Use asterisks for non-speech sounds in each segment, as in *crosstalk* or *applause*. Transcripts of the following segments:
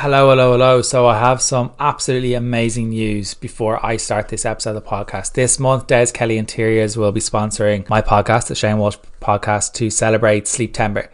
Hello, hello, hello. So, I have some absolutely amazing news before I start this episode of the podcast. This month, Des Kelly Interiors will be sponsoring my podcast, the Shane Walsh podcast, to celebrate Sleeptember.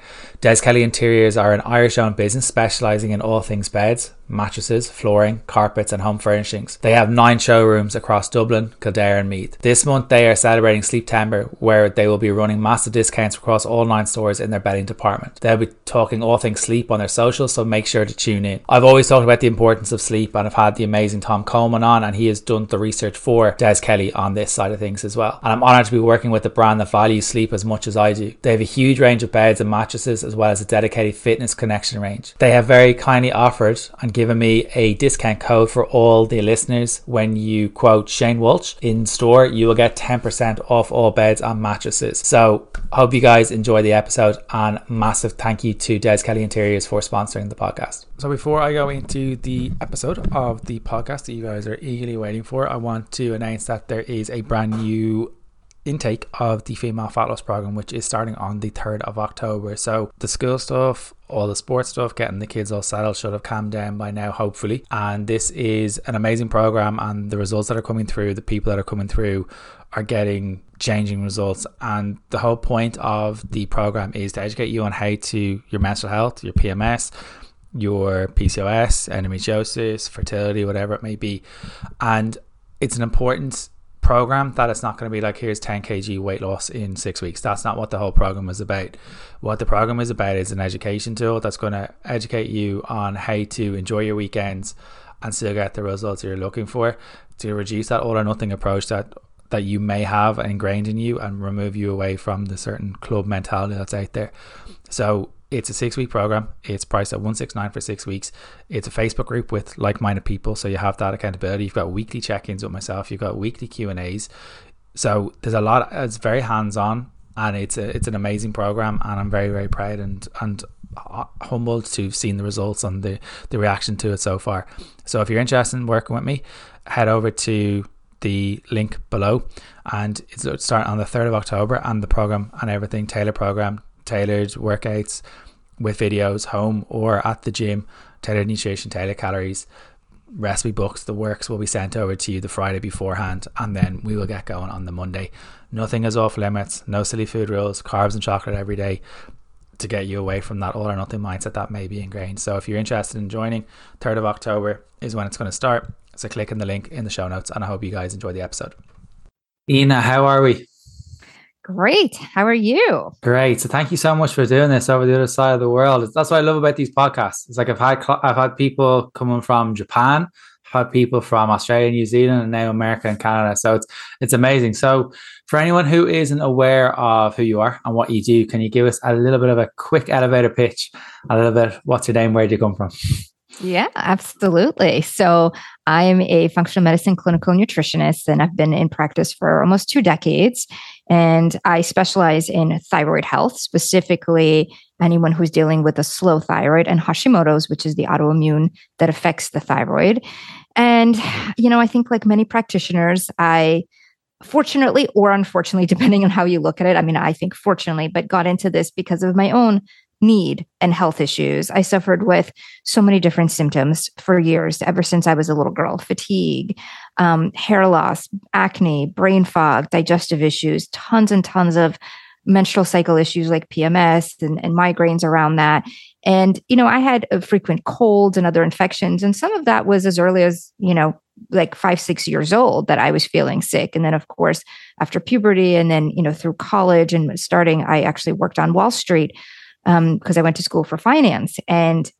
Des Kelly Interiors are an Irish owned business specializing in all things beds, mattresses, flooring, carpets, and home furnishings. They have nine showrooms across Dublin, Kildare, and Meath. This month, they are celebrating Sleeptember, where they will be running massive discounts across all nine stores in their bedding department. They'll be talking all things sleep on their socials, so make sure to tune in. I've always talked about the importance of sleep, and I've had the amazing Tom Coleman on, and he has done the research for Des Kelly on this side of things as well. And I'm honored to be working with a brand that values sleep as much as I do. They have a huge range of beds and mattresses, as well as a dedicated fitness connection range. They have very kindly offered and given me a discount code for all the listeners. When you quote Shane Walsh in store, you will get 10% off all beds and mattresses. So, hope you guys enjoy the episode and massive thank you to Des Kelly Interiors for sponsoring the podcast. So, before I go into the episode of the podcast that you guys are eagerly waiting for, I want to announce that there is a brand new intake of the female fat loss program, which is starting on the 3rd of October. So the school stuff, all the sports stuff, getting the kids all settled should have calmed down by now, hopefully. And this is an amazing program, and the results that are coming through, the people that are coming through, are getting changing results. And the whole point of the program is to educate you on how to your mental health, your PMS. Your PCOS, endometriosis, fertility, whatever it may be. And it's an important program that it's not going to be like here's 10 kg weight loss in six weeks. That's not what the whole program is about. What the program is about is an education tool that's going to educate you on how to enjoy your weekends and still get the results you're looking for to reduce that all or nothing approach that that you may have ingrained in you and remove you away from the certain club mentality that's out there. So it's a six week program. It's priced at 169 for six weeks. It's a Facebook group with like minded people. So you have that accountability. You've got weekly check ins with myself. You've got weekly Q and A's. So there's a lot, it's very hands on and it's a, it's an amazing program. And I'm very, very proud and, and humbled to have seen the results and the, the reaction to it so far. So if you're interested in working with me, head over to the link below and it's starting on the 3rd of October and the program and everything, Taylor program tailored workouts with videos home or at the gym, tailored nutrition, tailored calories, recipe books, the works will be sent over to you the Friday beforehand, and then we will get going on the Monday. Nothing is off limits, no silly food rules, carbs and chocolate every day to get you away from that all or nothing mindset that may be ingrained. So if you're interested in joining, 3rd of October is when it's going to start. So click on the link in the show notes, and I hope you guys enjoy the episode. Inna, how are we? Great. How are you? Great. So thank you so much for doing this over the other side of the world. That's what I love about these podcasts. It's like I've had I've had people coming from Japan, I've had people from Australia, New Zealand, and now America and Canada. So it's it's amazing. So for anyone who isn't aware of who you are and what you do, can you give us a little bit of a quick elevator pitch? A little bit. What's your name? Where do you come from? Yeah, absolutely. So I'm a functional medicine clinical nutritionist, and I've been in practice for almost two decades. And I specialize in thyroid health, specifically anyone who's dealing with a slow thyroid and Hashimoto's, which is the autoimmune that affects the thyroid. And, you know, I think like many practitioners, I fortunately or unfortunately, *laughs* depending on how you look at it, I mean, I think fortunately, but got into this because of my own need and health issues. I suffered with so many different symptoms for years, ever since I was a little girl fatigue, um, hair loss, acne, brain fog, digestive issues, tons and tons of menstrual cycle issues like PMS and, and migraines around that. And, you know, I had frequent colds and other infections. And some of that was as early as, you know, like five, six years old that I was feeling sick. And then, of course, after puberty and then, you know, through college and starting, I actually worked on Wall Street because um, I went to school for finance and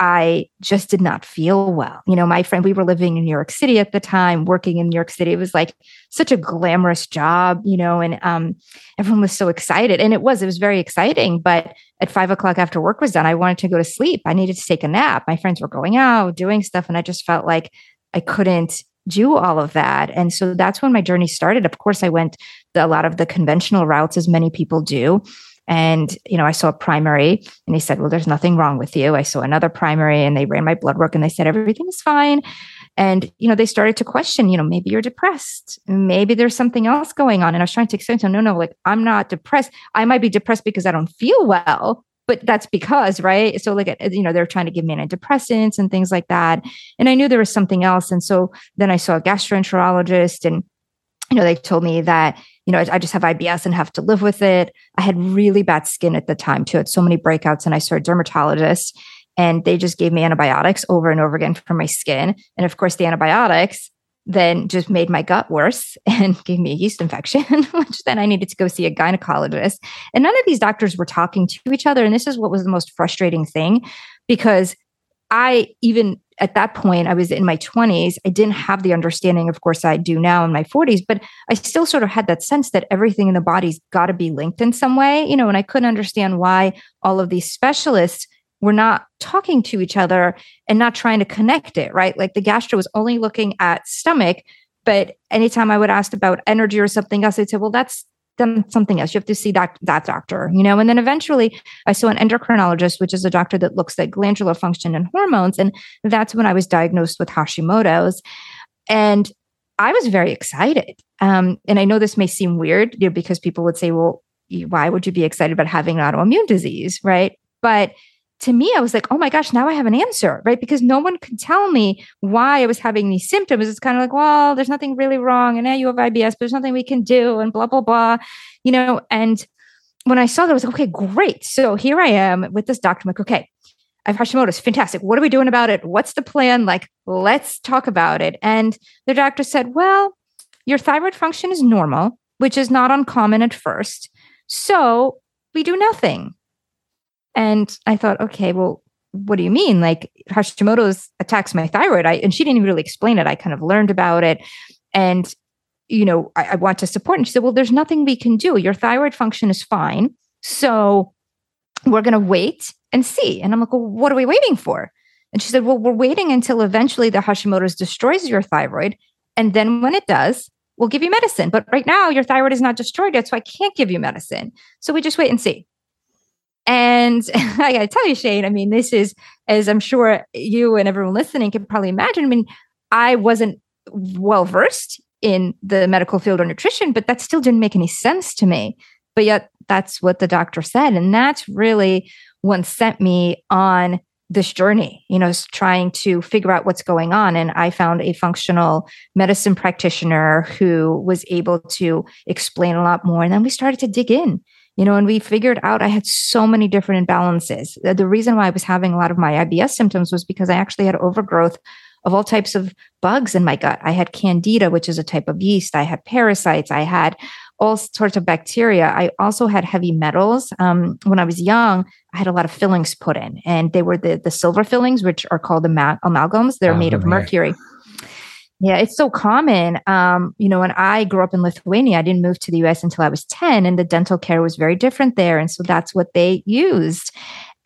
I just did not feel well. You know, my friend, we were living in New York City at the time, working in New York City. It was like such a glamorous job, you know, and um, everyone was so excited. And it was, it was very exciting. But at five o'clock after work was done, I wanted to go to sleep. I needed to take a nap. My friends were going out, doing stuff. And I just felt like I couldn't do all of that. And so that's when my journey started. Of course, I went a lot of the conventional routes, as many people do. And, you know, I saw a primary and he said, Well, there's nothing wrong with you. I saw another primary and they ran my blood work and they said, Everything is fine. And, you know, they started to question, you know, maybe you're depressed. Maybe there's something else going on. And I was trying to explain to them, no, no, like I'm not depressed. I might be depressed because I don't feel well, but that's because, right? So, like, uh, you know, they're trying to give me antidepressants and things like that. And I knew there was something else. And so then I saw a gastroenterologist and, you know, they told me that, you know, I, just have IBS and have to live with it. I had really bad skin at the time too. I had so many breakouts and I saw a dermatologist and they just gave me antibiotics over and over again for my skin. And of course, the antibiotics then just made my gut worse *laughs* and gave me a yeast infection, *laughs* which then I needed to go see a gynecologist. And none of these doctors were talking to each other. And this is what was the most frustrating thing because I, even at that point, I was in my 20s. I didn't have the understanding, of course, I do now in my 40s, but I still sort of had that sense that everything in the body's got to be linked in some way, you know, and I couldn't understand why all of these specialists we're not talking to each other and not trying to connect it, right? Like the gastro was only looking at stomach, but anytime I would ask about energy or something else, they'd say, well, that's then something else. You have to see that that doctor, you know. And then eventually, I saw an endocrinologist, which is a doctor that looks at glandular function and hormones, and that's when I was diagnosed with Hashimoto's, and I was very excited. Um, and I know this may seem weird, you know, because people would say, "Well, why would you be excited about having an autoimmune disease?" Right? But to me, I was like, oh my gosh, now I have an answer, right? Because no one could tell me why I was having these symptoms. It's kind of like, well, there's nothing really wrong. And now you have IBS, but there's nothing we can do, and blah, blah, blah, you know. And when I saw that, I was like, okay, great. So here I am with this doctor. I'm like, okay, I have Hashimoto's. Fantastic. What are we doing about it? What's the plan? Like, let's talk about it. And the doctor said, well, your thyroid function is normal, which is not uncommon at first. So we do nothing. And I thought, okay, well, what do you mean? Like Hashimoto's attacks my thyroid. I and she didn't even really explain it. I kind of learned about it. And, you know, I, I want to support. And she said, Well, there's nothing we can do. Your thyroid function is fine. So we're gonna wait and see. And I'm like, Well, what are we waiting for? And she said, Well, we're waiting until eventually the Hashimoto's destroys your thyroid. And then when it does, we'll give you medicine. But right now, your thyroid is not destroyed yet. So I can't give you medicine. So we just wait and see. And *laughs* I gotta tell you, Shane, I mean, this is, as I'm sure you and everyone listening can probably imagine, I mean, I wasn't well versed in the medical field or nutrition, but that still didn't make any sense to me. But yet, that's what the doctor said. And that's really what sent me on this journey, you know, trying to figure out what's going on. And I found a functional medicine practitioner who was able to explain a lot more. And then we started to dig in you know, and we figured out I had so many different imbalances. The reason why I was having a lot of my IBS symptoms was because I actually had overgrowth of all types of bugs in my gut. I had candida, which is a type of yeast. I had parasites. I had all sorts of bacteria. I also had heavy metals. Um, when I was young, I had a lot of fillings put in, and they were the the silver fillings, which are called amal- amalgams. They're oh, made of mercury. Yeah, it's so common. Um, you know, when I grew up in Lithuania, I didn't move to the US until I was 10, and the dental care was very different there. And so that's what they used.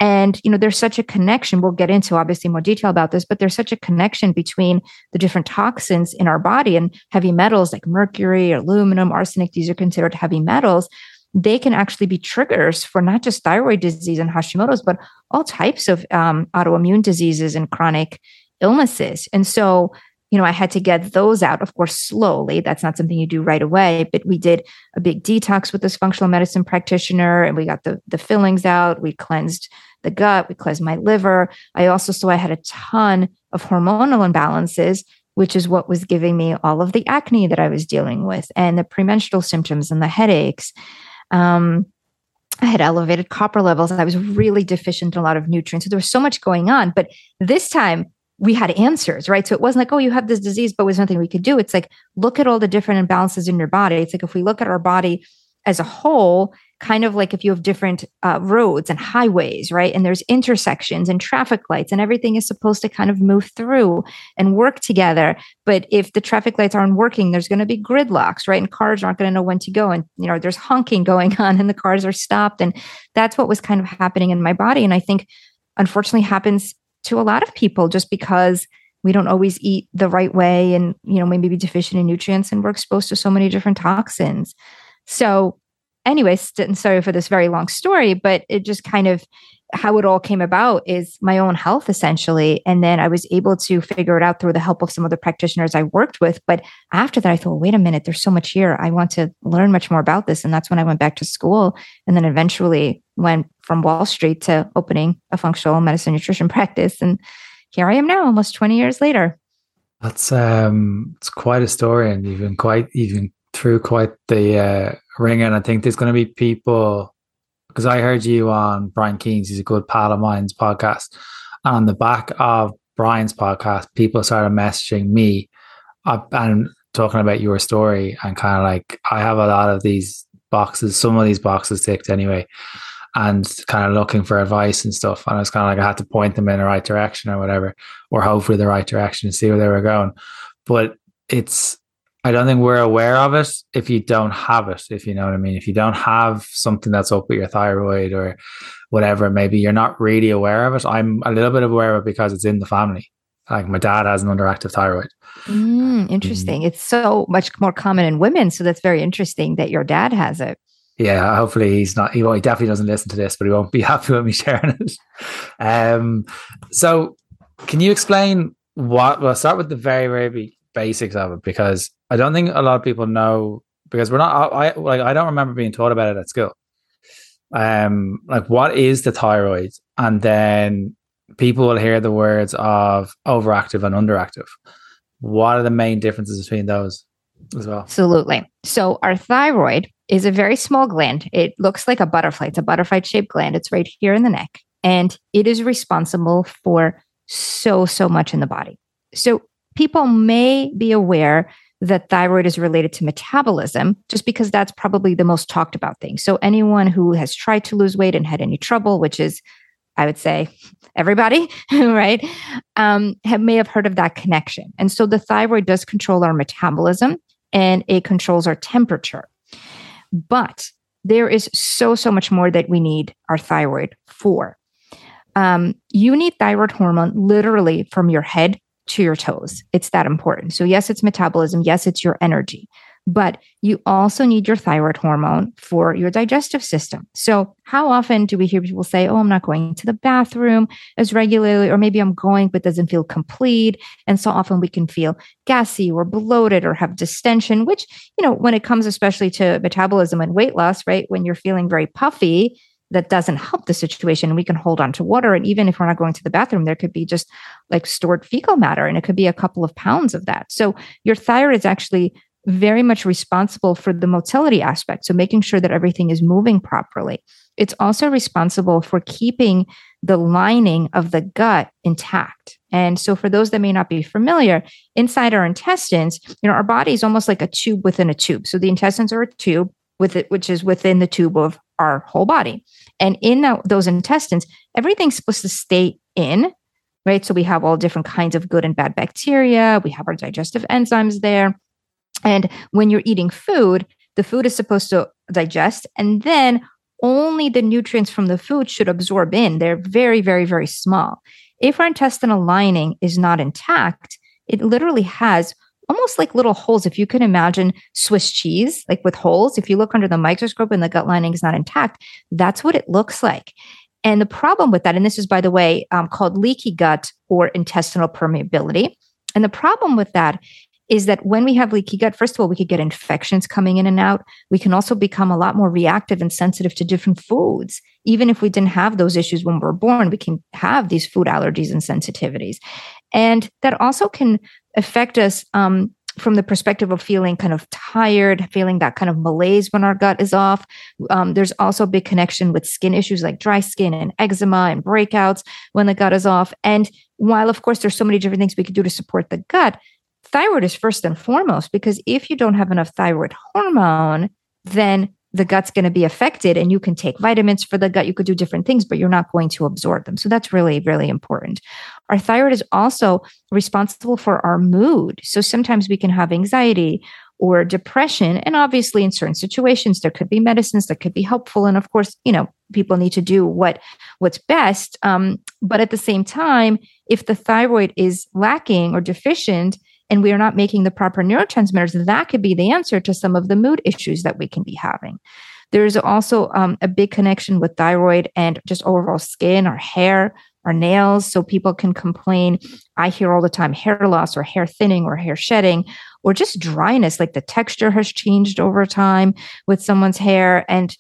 And, you know, there's such a connection. We'll get into obviously more detail about this, but there's such a connection between the different toxins in our body and heavy metals like mercury, aluminum, arsenic. These are considered heavy metals. They can actually be triggers for not just thyroid disease and Hashimoto's, but all types of um, autoimmune diseases and chronic illnesses. And so, you know, I had to get those out, of course, slowly. That's not something you do right away, but we did a big detox with this functional medicine practitioner and we got the, the fillings out. We cleansed the gut, we cleansed my liver. I also saw I had a ton of hormonal imbalances, which is what was giving me all of the acne that I was dealing with and the premenstrual symptoms and the headaches. Um, I had elevated copper levels. I was really deficient in a lot of nutrients. So there was so much going on. But this time, we had answers, right? So it wasn't like, oh, you have this disease, but there's nothing we could do. It's like, look at all the different imbalances in your body. It's like if we look at our body as a whole, kind of like if you have different uh, roads and highways, right? And there's intersections and traffic lights, and everything is supposed to kind of move through and work together. But if the traffic lights aren't working, there's going to be gridlocks, right? And cars aren't going to know when to go. And, you know, there's honking going *laughs* on and the cars are stopped. And that's what was kind of happening in my body. And I think, unfortunately, happens to a lot of people just because we don't always eat the right way and you know maybe be deficient in nutrients and we're exposed to so many different toxins. So anyways sorry for this very long story but it just kind of how it all came about is my own health essentially. And then i was able to figure it out through the help of some of the practitioners i worked with. But after that i thought wait a minute there's so much here. I want to learn much more about this. And that's when i went back to school. And then eventually went from Wall Street to opening a functional medicine nutrition *laughs* practice. And here I am now, almost 20 years later. That's um it's quite a story and even quite even through quite the uh ring and I think there's gonna be people because I heard you on Brian Keane's, he's a good pal of mine's podcast. And on the back of Brian's podcast, people started messaging me and talking about your story and kind of like I have a lot of these boxes, some of these boxes ticked anyway, and kind of looking for advice and stuff. And I was kind of like I had to point them in the right direction or whatever, or hopefully the right direction to see where they were going. But it's I don't think we're aware of it if you don't have it, if you know what I mean. If you don't have something that's up with your thyroid or whatever, maybe you're not really aware of it. I'm a little bit aware of it because it's in the family. Like my dad has an underactive thyroid. Mm, interesting. Mm. It's so much more common in women. So that's very interesting that your dad has it. Yeah, hopefully he's not. He, he definitely doesn't listen to this, but he won't be *laughs* happy with me sharing it. Um, so, can you explain what? Well, start with the very, very basics of it because I don't think a lot of people know because we're not. I, I like I don't remember being taught about it at school. Um, like what is the thyroid, and then people will hear the words of overactive and underactive. What are the main differences between those as well? Absolutely. So our thyroid is a very small gland. It looks like a butterfly. It's a butterfly shaped gland. It's right here in the neck, and it is responsible for so so much in the body. So people may be aware that thyroid is related to metabolism, just because that's probably the most talked about thing. So, anyone who has tried to lose weight and had any trouble, which is, I would say, everybody, *laughs* right, um, have, may have heard of that connection. And so, the thyroid does control our metabolism and it controls our temperature. But there is so, so much more that we need our thyroid for. Um, you need thyroid hormone literally from your head to your toes. It's that important. So, yes, it's metabolism. Yes, it's your energy, but you also need your thyroid hormone for your digestive system. So, how often do we hear people say, Oh, I'm not going to the bathroom as regularly, or maybe I'm going but doesn't feel complete? And so often we can feel gassy or bloated or have distension, which, you know, when it comes especially to metabolism and weight loss, right? When you're feeling very puffy, that doesn't help the situation. We can hold on to water. And even if we're not going to the bathroom, there could be just like stored fecal matter and it could be a couple of pounds of that. So your thyroid is actually very much responsible for the motility aspect. So making sure that everything is moving properly. It's also responsible for keeping the lining of the gut intact. And so for those that may not be familiar, inside our intestines, you know, our body is almost like a tube within a tube. So the intestines are a tube with it, which is within the tube of our whole body. And in those intestines, everything's supposed to stay in, right? So we have all different kinds of good and bad bacteria. We have our digestive enzymes there. And when you're eating food, the food is supposed to digest and then only the nutrients from the food should absorb in. They're very, very, very small. If our intestinal lining is not intact, it literally has almost like little holes. If you can imagine Swiss cheese, like with holes, if you look under the microscope and the gut lining is not intact, that's what it looks like. And the problem with that, and this is, by the way, um, called leaky gut or intestinal permeability. And the problem with that is that when we have leaky gut, first of all, we could get infections coming in and out. We can also become a lot more reactive and sensitive to different foods. Even if we didn't have those issues when we are born, we can have these food allergies and sensitivities. And that also can affect us um, from the perspective of feeling kind of tired, feeling that kind of malaise when our gut is off. Um, there's also a big connection with skin issues like dry skin and eczema and breakouts when the gut is off. And while, of course, there's so many different things we could do to support the gut, thyroid is first and foremost because if you don't have enough thyroid hormone, then the gut's going to be affected and you can take vitamins for the gut. You could do different things but you're not going to absorb them. So that's really really important. Our thyroid is also responsible for our mood. So sometimes we can have anxiety or depression and obviously in certain situations there could be medicines that could be helpful and of course you know people need to do what what's best. Um, but at the same time if the thyroid is lacking or deficient and we are not making the proper neurotransmitters, that could be the answer to some of the mood issues that we can be having. There's also um, a big connection with thyroid and just overall skin, our hair, our nails. So people can complain. I hear all the time hair loss or hair thinning or hair shedding or just dryness, like the texture has changed over time with someone's hair. And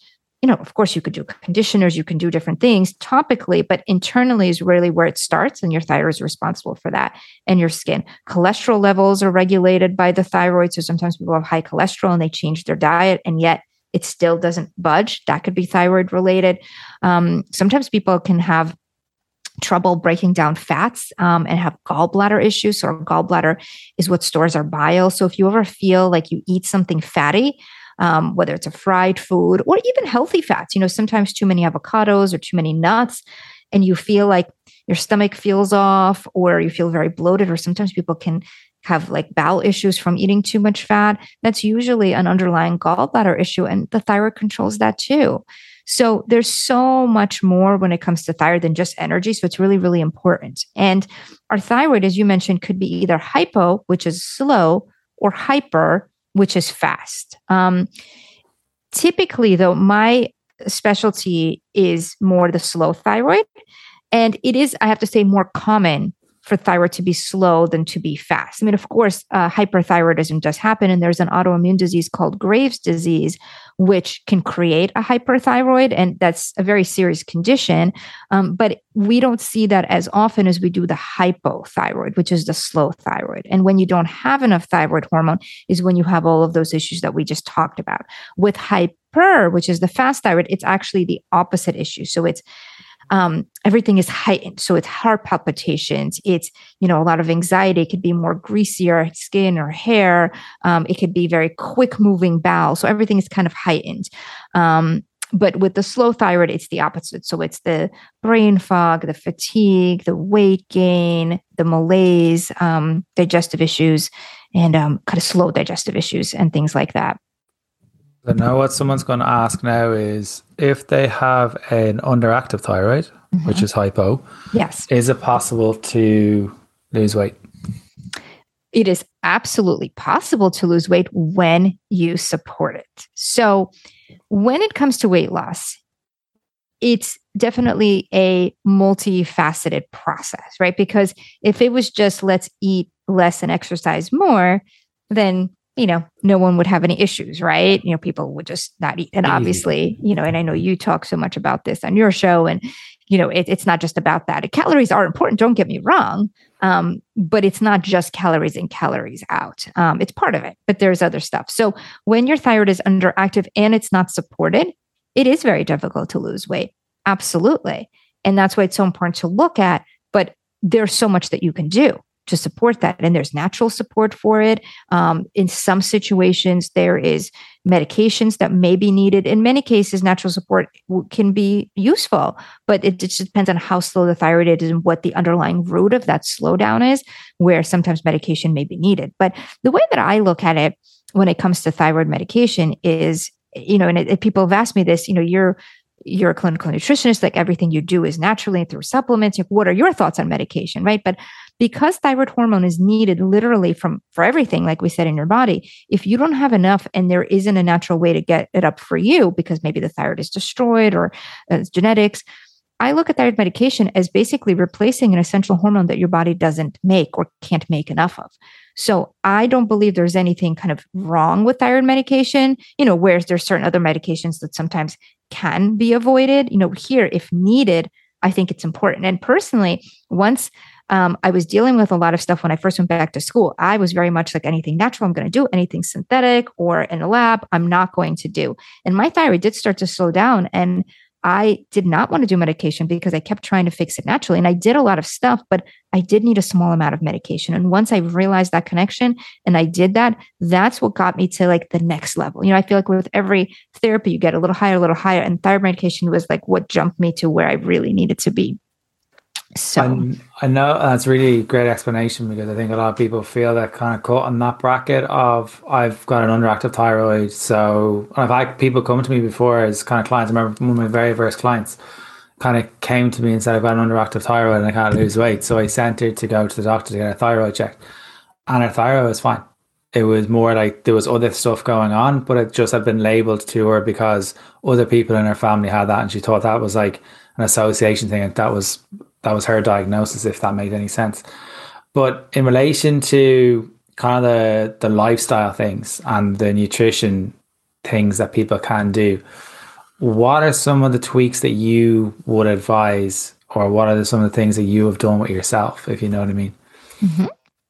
you know, of course, you could do conditioners, you can do different things topically, but internally is really where it starts, and your thyroid is responsible for that. And your skin. Cholesterol levels are regulated by the thyroid. So sometimes people have high cholesterol and they change their diet, and yet it still doesn't budge. That could be thyroid related. Um, sometimes people can have trouble breaking down fats um, and have gallbladder issues. So, our gallbladder is what stores our bile. So, if you ever feel like you eat something fatty, um, whether it's a fried food or even healthy fats. You know, sometimes too many avocados or too many nuts, and you feel like your stomach feels off or you feel very bloated, or sometimes people can have like bowel issues from eating too much fat. That's usually an underlying gallbladder issue, and the thyroid controls that too. So there's so much more when it comes to thyroid than just energy. So it's really, really important. And our thyroid, as you mentioned, could be either hypo, which is slow, or hyper, which is fast. Um, typically, though, my specialty is more the slow thyroid. And it is, I have to say, more common for thyroid to be slow than to be fast. I mean, of course, uh, hyperthyroidism does happen, and there's an autoimmune disease called Graves' disease, which can create a hyperthyroid, and that's a very serious condition. Um, but we don't see that as often as we do the hypothyroid, which is the slow thyroid. And when you don't have enough thyroid hormone, is when you have all of those issues that we just talked about. With hyper, which is the fast thyroid, it's actually the opposite issue. So it's um, everything is heightened. So it's heart palpitations. It's, you know, a lot of anxiety. It could be more greasier skin or hair. Um, it could be very quick moving bowel. So everything is kind of heightened. Um, but with the slow thyroid, it's the opposite. So it's the brain fog, the fatigue, the weight gain, the malaise, um, digestive issues, and um, kind of slow digestive issues and things like that. So now what someone's going to ask now is if they have an underactive thyroid, mm-hmm. which is hypo, yes, is it possible to lose weight? It is absolutely possible to lose weight when you support it. So when it comes to weight loss, it's definitely a multifaceted process, right? Because if it was just let's eat less and exercise more, then you know, no one would have any issues, right? You know, people would just not eat. And obviously, you know, and I know you talk so much about this on your show, and you know, it, it's not just about that. Calories are important. Don't get me wrong, um, but it's not just calories in, calories out. Um, it's part of it, but there's other stuff. So when your thyroid is underactive and it's not supported, it is very difficult to lose weight. Absolutely, and that's why it's so important to look at. But there's so much that you can do to support that. And there's natural support for it. Um, in some situations, there is medications that may be needed. In many cases, natural support w- can be useful, but it just depends on how slow the thyroid is and what the underlying root of that slowdown is, where sometimes medication may be needed. But the way that I look at it when it comes to thyroid medication is, you know, and it, it, people have asked me this, you know, you're you're a clinical nutritionist, like everything you do is naturally through supplements. What are your thoughts on medication, right? But because thyroid hormone is needed literally from for everything like we said in your body if you don't have enough and there isn't a natural way to get it up for you because maybe the thyroid is destroyed or uh, genetics I look at thyroid medication as basically replacing an essential hormone that your body doesn't make or can't make enough of. So I don't believe there's anything kind of wrong with thyroid medication, you know, whereas there's certain other medications that sometimes can be avoided. You know, here, if needed, I think it's important. And personally, once um, I was dealing with a lot of stuff when I first went back to school. I was very much like anything natural, I'm going to do anything synthetic or in a lab, I'm not going to do. And my thyroid did start to slow down. And I did not want to do medication because I kept trying to fix it naturally. And I did a lot of stuff, but I did need a small amount of medication. And once I realized that connection and I did that, that's what got me to like the next level. You know, I feel like with every therapy, you get a little higher, a little higher. And thyroid medication was like what jumped me to where I really needed to be. So I'm, i know that's really great explanation because I think a lot of people feel that kind of caught in that bracket of I've got an underactive thyroid. So I've had people come to me before as kind of clients. I remember one of my very first clients kind of came to me and said I've got an underactive thyroid and I can't lose weight. So I sent her to go to the doctor to get a thyroid checked, and her thyroid was fine. It was more like there was other stuff going on, but it just had been labeled to her because other people in her family had that, and she thought that was like an association thing, and that was that was her diagnosis, if that made any sense. But in relation to kind of the the lifestyle things and the nutrition things that people can do, what are some of the tweaks that you would advise, or what are some of the things that you have done with yourself, if you know what I mean? Mm-hmm.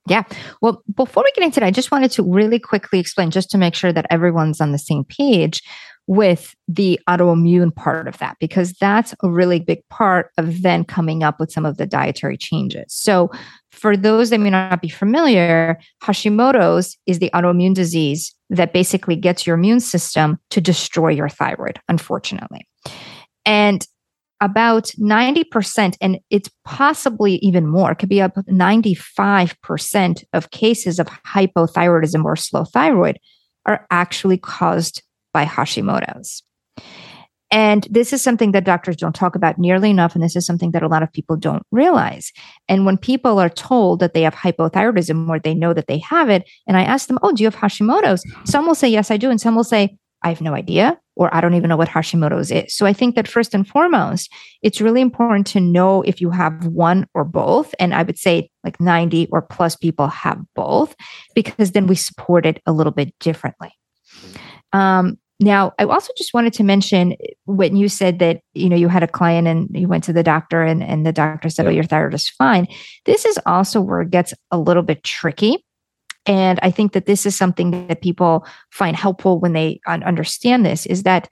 Yeah. Well, before we get into that, I just wanted to really quickly explain, just to make sure that everyone's on the same page with the autoimmune part of that, because that's a really big part of then coming up with some of the dietary changes. So, for those that may not be familiar, Hashimoto's is the autoimmune disease that basically gets your immune system to destroy your thyroid, unfortunately. And about 90%, and it's possibly even more, it could be up 95% of cases of hypothyroidism or slow thyroid are actually caused by Hashimoto's. And this is something that doctors don't talk about nearly enough. And this is something that a lot of people don't realize. And when people are told that they have hypothyroidism or they know that they have it, and I ask them, Oh, do you have Hashimoto's? Some will say, Yes, I do. And some will say, I have no idea, or I don't even know what Hashimoto's is. So I think that first and foremost, it's really important to know if you have one or both. And I would say like 90 or plus people have both, because then we support it a little bit differently. Um, now, I also just wanted to mention eh, when you said that you know you had a client and you went to the doctor and, and the doctor said, "Oh, your thyroid is fine." This is also where it gets a little bit tricky, and I think that this is something that people find helpful when they understand this: is that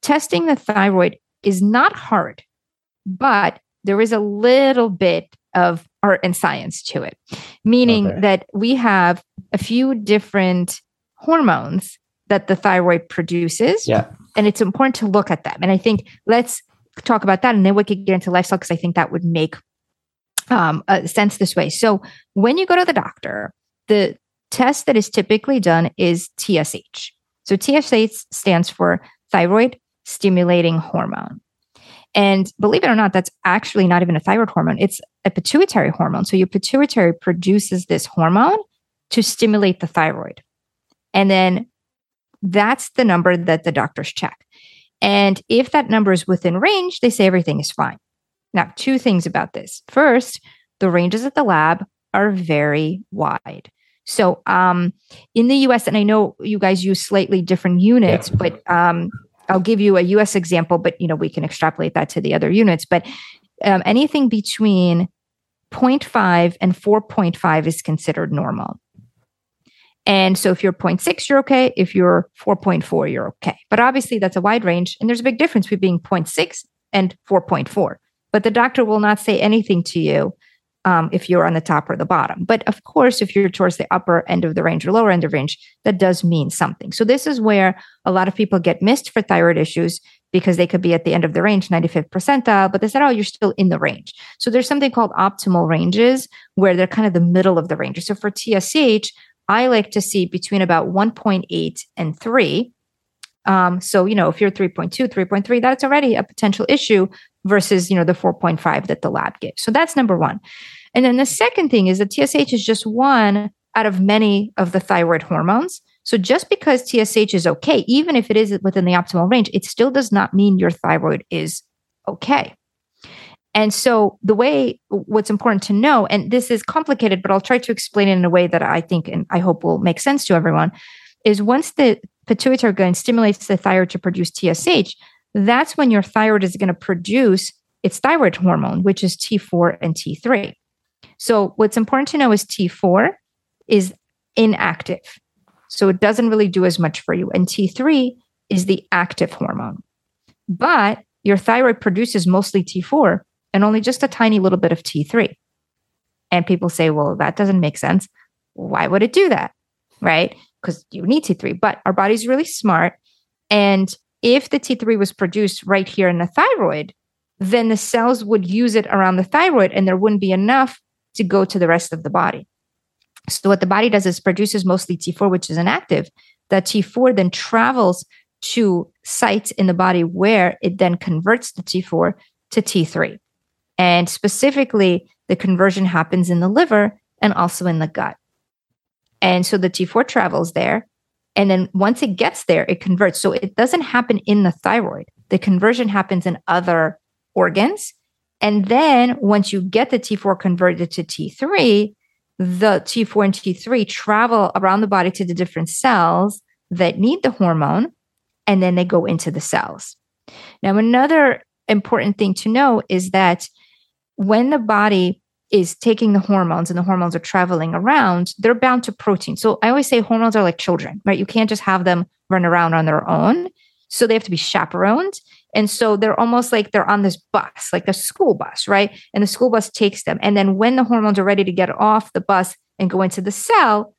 testing the thyroid is not hard, but there is a little bit of art and science to it, meaning okay. that we have a few different hormones that the thyroid produces. Yeah. And it's important to look at them. And I think let's talk about that and then we could get into lifestyle because I think that would make um, sense this way. So when you go to the doctor, the test that is typically done is TSH. So TSH stands for thyroid stimulating hormone. And believe it or not, that's actually not even a thyroid hormone. It's a pituitary hormone. So your pituitary produces this hormone to stimulate the thyroid. And then that's the number that the doctors check. And if that number is within range, they say everything is fine. Now, two things about this. First, the ranges at the lab are very wide. So, um, in the US, and I know you guys use slightly different units, yeah. but um, I'll give you a US example, but you know, we can extrapolate that to the other units. But um, anything between 0.5 and 4.5 is considered normal. And so if you're 0.6, you're okay. If you're 4.4, you're okay. But obviously, that's a wide range. And there's a big difference between 0.6 and 4.4. But the doctor will not say anything to you um, if you're on the top or the bottom. But of course, if you're towards the upper end of the range or lower end of range, that does mean something. So this is where a lot of people get missed for thyroid issues because they could be at the end of the range, 95th percentile, but they said, oh, you're still in the range. So there's something called optimal ranges where they're kind of the middle of the range. So for TSH, I like to see between about 1.8 and 3. Um, so, you know, if you're 3.2, 3.3, that's already a potential issue versus, you know, the 4.5 that the lab gives. So that's number one. And then the second thing is that TSH is just one out of many of the thyroid hormones. So just because TSH is okay, even if it is within the optimal range, it still does not mean your thyroid is okay. And so, the way what's important to know, and this is complicated, but I'll try to explain it in a way that I think and I hope will make sense to everyone, is once the pituitary gland stimulates the thyroid to produce TSH, that's when your thyroid is going to produce its thyroid hormone, which is T4 and T3. So, what's important to know is T4 is inactive. So, it doesn't really do as much for you. And T3 is the active hormone. But your thyroid produces mostly T4 and only just a tiny little bit of T3. And people say, well, that doesn't make sense. Why would it do that? Right? Because you need T3. But our body's really smart. And if the T3 was produced right here in the thyroid, then the cells would use it around the thyroid and there wouldn't be enough to go to the rest of the body. So, what the body does is produces mostly T4, which is inactive. That T4 then travels to sites in the body where it then converts the T4 to T3. And specifically, the conversion happens in the liver and also in the gut. And so the T4 travels there. And then once it gets there, it converts. So it doesn't happen in the thyroid. The conversion happens in other organs. And then once you get the T4 converted to T3, the T4 and T3 travel around the body to the different cells that need the hormone, and then they go into the cells. Now, another important thing to know is that when the body is taking the hormones and the hormones are traveling around, they're bound to protein. So I always say hormones are like children, right? You can't just have them run around on their own. So they have to be chaperoned. And so they're almost like they're on this bus, like a school bus, right? And the school bus takes them. And then when the hormones are ready to get off the bus and go into the cell,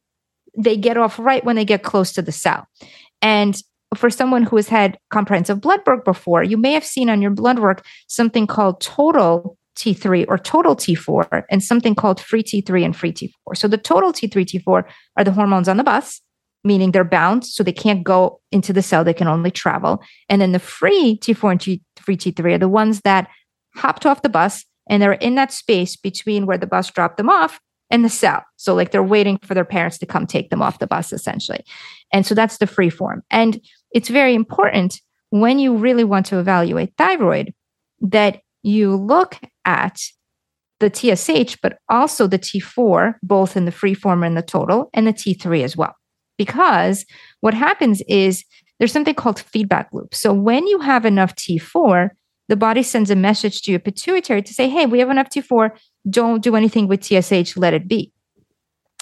they get off right when they get close to the cell. And for someone who has had comprehensive blood work before, you may have seen on your blood work something called total T3 or total T4 and something called free T3 and free T4. So the total T3, T4 are the hormones on the bus, meaning they're bound, so they can't go into the cell, they can only travel. And then the free T4 and T, free T3 are the ones that hopped off the bus and they're in that space between where the bus dropped them off and the cell. So like they're waiting for their parents to come take them off the bus essentially. And so that's the free form. And it's very important when you really want to evaluate thyroid that you look at the TSH, but also the T4, both in the free form and the total, and the T3 as well. Because what happens is there's something called feedback loop. So when you have enough T4, the body sends a message to your pituitary to say, hey, we have enough T4. Don't do anything with TSH, let it be.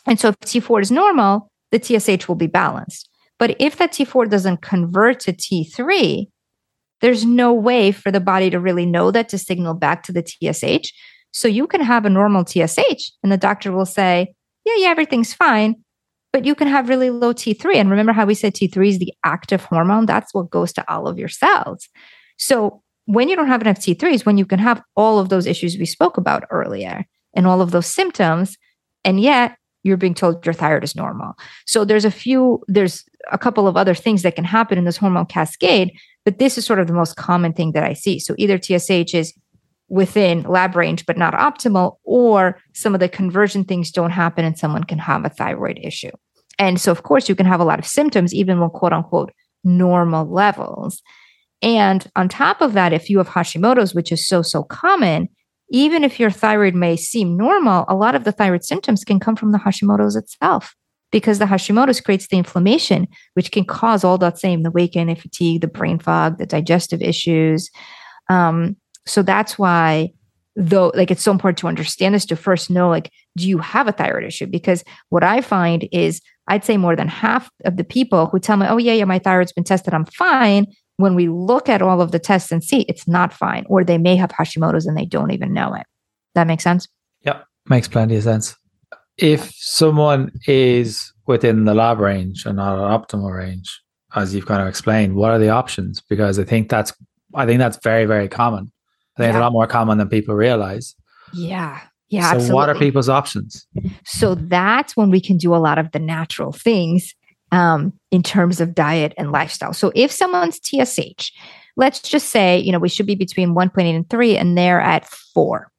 And so if T4 is normal, the TSH will be balanced. But if that T4 doesn't convert to T3, there's no way for the body to really know that to signal back to the TSH. So you can have a normal TSH and the doctor will say, yeah, yeah, everything's fine. But you can have really low T3. And remember how we said T3 is the active hormone? That's what goes to all of your cells. So when you don't have enough T3s, when you can have all of those issues we spoke about earlier and all of those symptoms, and yet you're being told your thyroid is normal. So there's a few, there's a couple of other things that can happen in this hormone cascade, but this is sort of the most common thing that I see. So either TSH is within lab range but not optimal, or some of the conversion things don't happen and someone can have a thyroid issue. And so, of course, you can have a lot of symptoms, even when quote unquote normal levels. And on top of that, if you have Hashimoto's, which is so, so common, even if your thyroid may seem normal, a lot of the thyroid symptoms can come from the Hashimoto's itself because the Hashimoto's creates the inflammation, which can cause all that same the gain, the fatigue, the brain fog, the digestive issues. Um, so that's why, though, like it's so important to understand this to first know, like, do you have a thyroid issue? Because what I find is, I'd say more than half of the people who tell me, oh, yeah, yeah, my thyroid's been tested, I'm fine. When we look at all of the tests and see it's not fine, or they may have Hashimoto's and they don't even know it. That makes sense? Yep, makes plenty of sense if someone is within the lab range and not an optimal range, as you've kind of explained, what are the options? Because I think that's I think that's very, very common. I think yeah. it's a lot more common than people realize. Yeah. Yeah. So absolutely. what are people's options? So that's when we can do a lot of the natural things um, in terms of diet and lifestyle. So if someone's TSH, let's just say, you know, we should be between 1.8 and 3 and they're at 4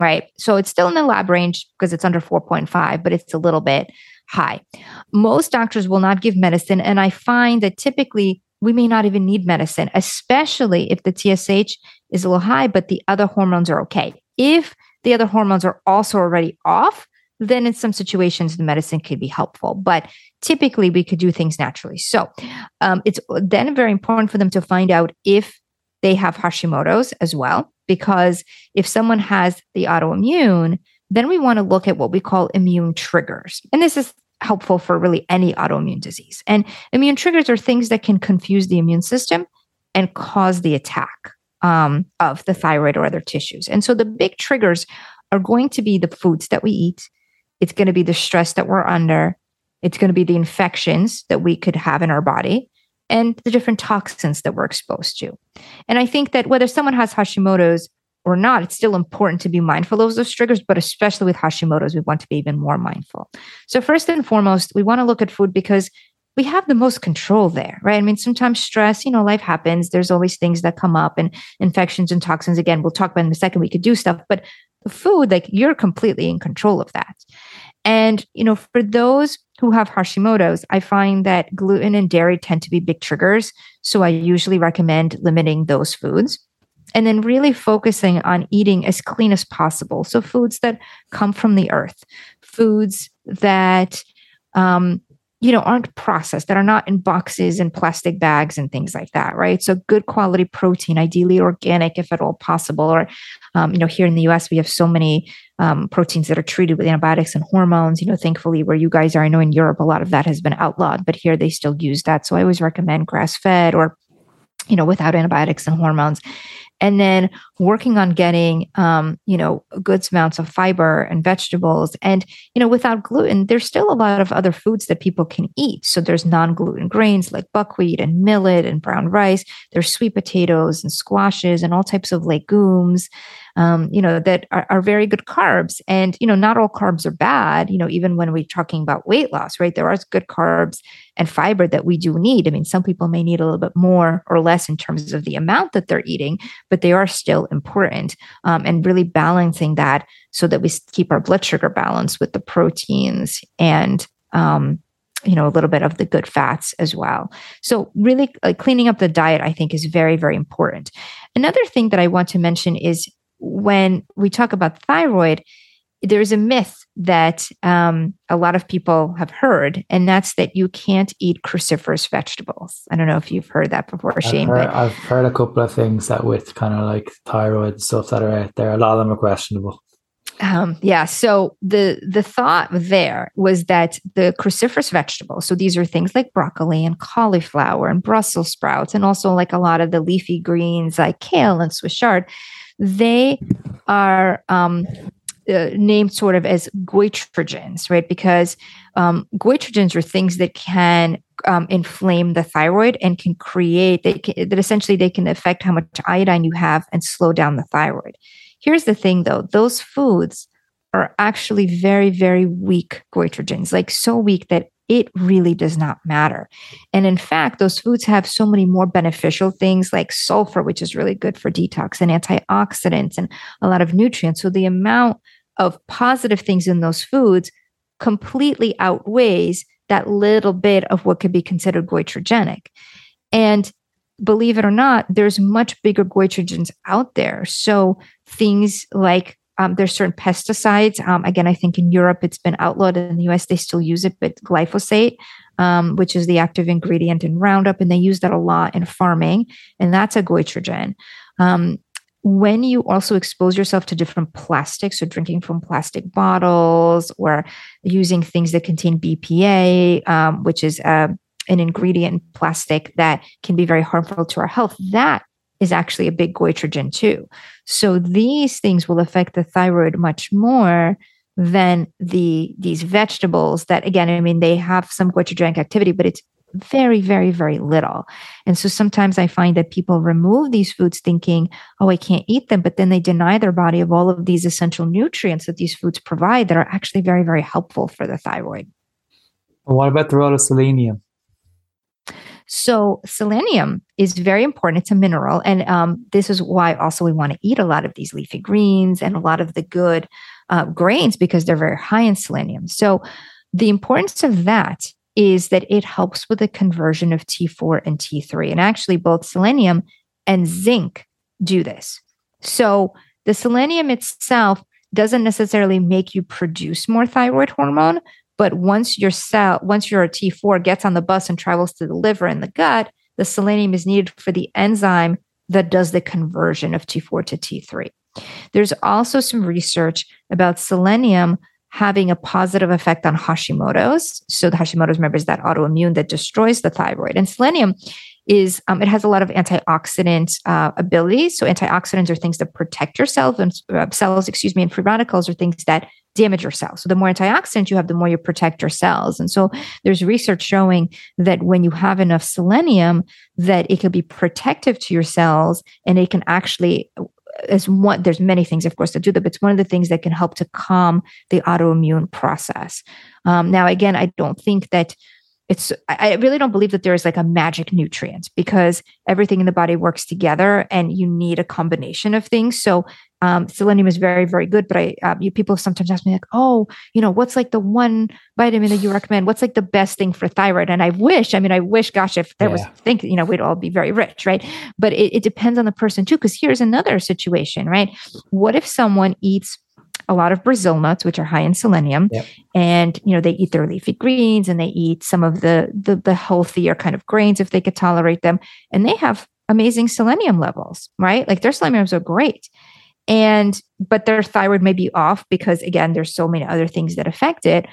right? So it's still in the lab range because it's under 4.5, but it's a little bit high. Most doctors will not give medicine. And I find that typically we may not even need medicine, especially if the TSH is a little high, but the other hormones are okay. If the other hormones are also already off, then in some situations the medicine could be helpful. But typically we could do things naturally. So um, it's then very important for them to find out if they have Hashimoto's as well because if someone has the autoimmune, then we want to look at what we call immune triggers. And this is helpful for really any autoimmune disease. And immune triggers are things that can confuse the immune system and cause the attack um, of the thyroid or other tissues. And so the big triggers are going to be the foods that we eat, it's going to be the stress that we're under, it's going to be the infections that we could have in our body, and the different toxins that we're exposed to. And I think that whether someone has Hashimoto's or not, it's still important to be mindful of those triggers, but especially with Hashimoto's, we want to be even more mindful. So, first and foremost, we want to look at food because we have the most control there, right? I mean, sometimes stress, you know, life happens. There's always things that come up and infections and toxins. Again, we'll talk about in a second. We could do stuff, but the food, like you're completely in control of that. And, you know, for those who have Hashimoto's, I find that gluten and dairy tend to be big triggers. So I usually recommend limiting those foods and then really focusing on eating as clean as possible. So foods that come from the earth, foods that um, you know aren't processed that are not in boxes and plastic bags and things like that right? So good quality protein ideally organic if at all possible or um, you know here in the us we have so many um, proteins that are treated with antibiotics and hormones you know thankfully where you guys are i know in europe a lot of that has been outlawed but here they still use that. So i always recommend grass fed or you know without antibiotics and hormones and then working on getting um, you know good amounts of fiber and vegetables. And you know without gluten there's still a lot of other foods that people can eat. So there's non-gluten grains like buckwheat and millet and brown rice. There's sweet potatoes and squashes and all types of legumes um, you know, that are, are very good carbs. And, you know, not all carbs are bad, you know, even when we're talking about weight loss, right? There are good carbs and fiber that we do need. I mean, some people may need a little bit more or less in terms of the amount that they're eating, but they are still important. Um, and really balancing that so that we keep our blood sugar balance with the proteins and, um, you know a little bit of the good fats as well so really like cleaning up the diet i think is very very important another thing that i want to mention is when we talk about thyroid, there's a myth that um, a lot of people have heard, and that's that you can't eat cruciferous vegetables. I don't know if you've heard that before, Shane. I've heard, but... I've heard a couple of things that with kind of like thyroid stuff that are out there. A lot of them are questionable. Um, yeah. So the the thought there was that the cruciferous vegetables. So these are things like broccoli and cauliflower and Brussels sprouts, and also like a lot of the leafy greens like kale and Swiss chard they are um, uh, named sort of as goitrogens, right? Because um, goitrogens are things that can um, inflame the thyroid and can create they can, that essentially they can affect how much iodine you have and slow down the thyroid. Here's the thing, though: those foods are actually very, very weak goitrogens, like so weak that it really does not matter. And in fact, those foods have so many more beneficial things like sulfur, which is really good for detox, and antioxidants, and a lot of nutrients. So the amount of positive things in those foods completely outweighs that little bit of what could be considered goitrogenic. And believe it or not, there's much bigger goitrogens out there. So things like um, there's certain pesticides. Um, again, I think in Europe it's been outlawed. In the US, they still use it, but glyphosate, um, which is the active ingredient in Roundup, and they use that a lot in farming, and that's a goitrogen. Um, when you also expose yourself to different plastics, so drinking from plastic bottles or using things that contain BPA, um, which is uh, an ingredient in plastic that can be very harmful to our health, that is actually a big goitrogen too. So these things will affect the thyroid much more than the these vegetables that again I mean they have some goitrogenic activity but it's very very very little. And so sometimes I find that people remove these foods thinking oh I can't eat them but then they deny their body of all of these essential nutrients that these foods provide that are actually very very helpful for the thyroid. what about the role of selenium? So selenium is very important. It's a mineral. And um, this is why also we want to eat a lot of these leafy greens and a lot of the good uh, grains because they're very high in selenium. So the importance of that is that it helps with the conversion of T4 and T3. And actually, both selenium and zinc do this. So the selenium itself doesn't necessarily make you produce more thyroid hormone, but once your cell, once your T4 gets on the bus and travels to the liver and the gut, the selenium is needed for the enzyme that does the conversion of T4 to T3. There's also some research about selenium having a positive effect on Hashimoto's. So the Hashimoto's remember is that autoimmune that destroys the thyroid. And selenium is um, it has a lot of antioxidant uh, abilities. So antioxidants are things that protect your cells and uh, cells, excuse me, and free radicals are things that damage your cells. So the more antioxidants you have, the more you protect your cells. And so there's research showing that when you have enough selenium, that it can be protective to your cells and it can actually as one there's many things of course to do that but it's one of the things that can help to calm the autoimmune process um, now again i don't think that it's i really don't believe that there is like a magic nutrient because everything in the body works together and you need a combination of things. So um, selenium is very very good but i uh, you people sometimes ask me like oh you know what's like the one vitamin that you recommend? What's like the best thing for thyroid? And i wish i mean i wish gosh if there yeah. was think you know we'd all be very rich right? But it, it depends on the person too because here's another situation right? What if someone eats a lot of Brazil nuts, which are high in selenium, Yep. and you know they eat their leafy greens and they eat some of the, the the healthier kind of grains if they could tolerate them, and they have amazing selenium levels, right? Like their selenium levels are great, and but their thyroid may be off because again, there's so many other things that affect it,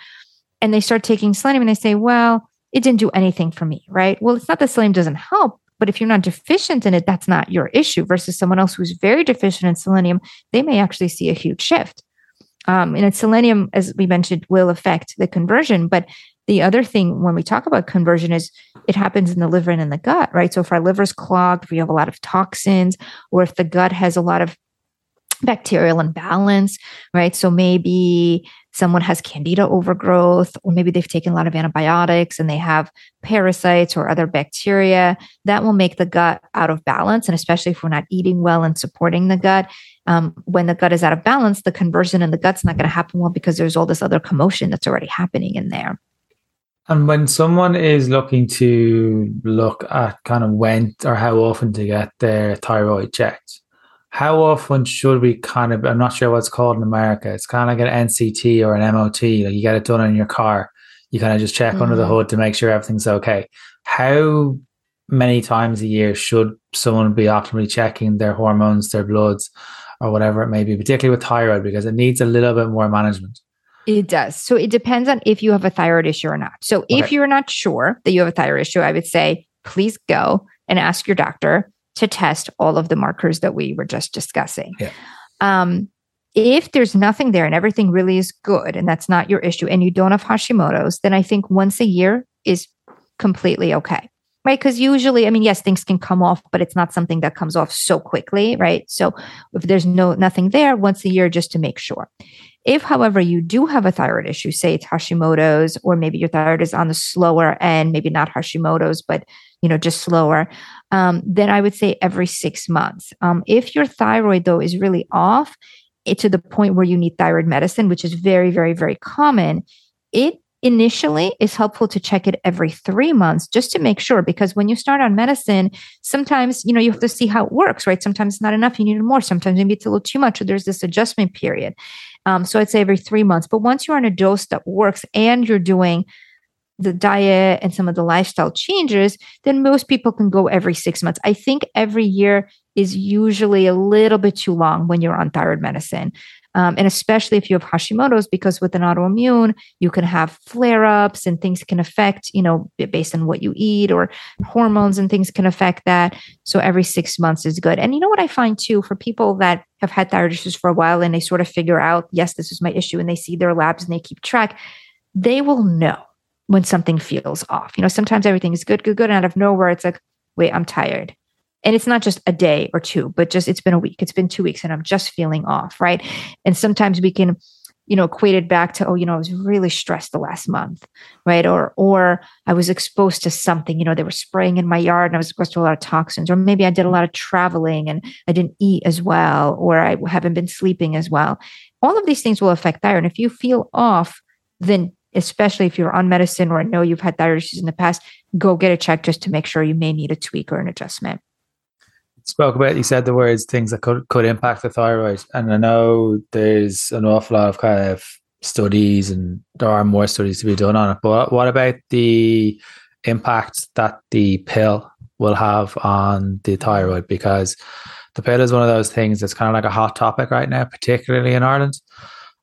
and they start taking selenium and they say, well, it didn't do anything for me, right? Well, it's not that selenium doesn't help. But if you're not deficient in it, that's not your issue. Versus someone else who's very deficient in selenium, they may actually see a huge shift. Um, and selenium, as we mentioned, will affect the conversion. But the other thing when we talk about conversion is it happens in the liver and in the gut, right? So if our liver's clogged, we have a lot of toxins, or if the gut has a lot of bacterial imbalance, right? So maybe someone has candida overgrowth, or maybe they've taken a lot of antibiotics and they have parasites or other bacteria, that will make the gut out of balance. And especially if we're not eating well and supporting the gut, um, when the gut is out of balance, the conversion in the gut's not going to happen well because there's all this other commotion that's already happening in there. And when someone is looking to look at kind of when or how often to get their thyroid checked, how often should we kind of, I'm not sure what's called in America, it's kind of like an NCT or an MOT, like you get it done in your car. You kind of just check mm-hmm. under the hood to make sure everything's okay. How many times a year should someone be optimally checking their hormones, their bloods, or whatever it may be, particularly with thyroid, because it needs a little bit more management? It does. So it depends on if you have a thyroid issue or not. So okay. if you're not sure that you have a thyroid issue, I would say please go and ask your doctor to test all of the markers that we were just discussing. Yeah. Um, if there's nothing there and everything really is good and that's not your issue and you don't have Hashimoto's, then I think once a year is completely okay. Right. Because usually, I mean, yes, things can come off, but it's not something that comes off so quickly. Right. So if there's no nothing there once a year, just to make sure. If, however, you do have a thyroid issue, say it's Hashimoto's, or maybe your thyroid is on the slower end, maybe not Hashimoto's, but you know, just slower, um, then I would say every six months. Um, if your thyroid, though, is really off it, to the point where you need thyroid medicine, which is very, very, very common, it initially is helpful to check it every three months just to make sure because when you start on medicine sometimes you know you have to see how it works right? Sometimes it's not enough you need more. Sometimes maybe it's a little too much or there's this adjustment period. Um, so i'd say every three months. But once you're on a dose that works and you're doing the diet and some of the lifestyle changes, then most people can go every six months. I think every year is usually a little bit too long when you're on thyroid medicine. Um, and especially if you have Hashimoto's, because with an autoimmune, you can have flare ups and things can affect, you know, based on what you eat or hormones and things can affect that. So every six months is good. And you know what I find too for people that have had thyroid issues for a while and they sort of figure out, yes, this is my issue, and they see their labs and they keep track, they will know when something feels off. You know, sometimes everything is good, good, good. And out of nowhere, it's like, wait, I'm tired. And it's not just a day or two, but just it's been a week, it's been two weeks, and I'm just feeling off. Right. And sometimes we can, you know, equate it back to, oh, you know, I was really stressed the last month, right? Or or I was exposed to something, you know, they were spraying in my yard and I was exposed to a lot of toxins, or maybe I did a lot of traveling and I didn't eat as well, or I haven't been sleeping as well. All of these things will affect thyroid. And if you feel off, then especially if you're on medicine or know you've had thyroid issues in the past, go get a check just to make sure you may need a tweak or an adjustment. Spoke about you said the words things that could could impact the thyroid, and I know there's an awful lot of kind of studies, and there are more studies to be done on it. But what about the impact that the pill will have on the thyroid? Because the pill is one of those things that's kind of like a hot topic right now, particularly in Ireland,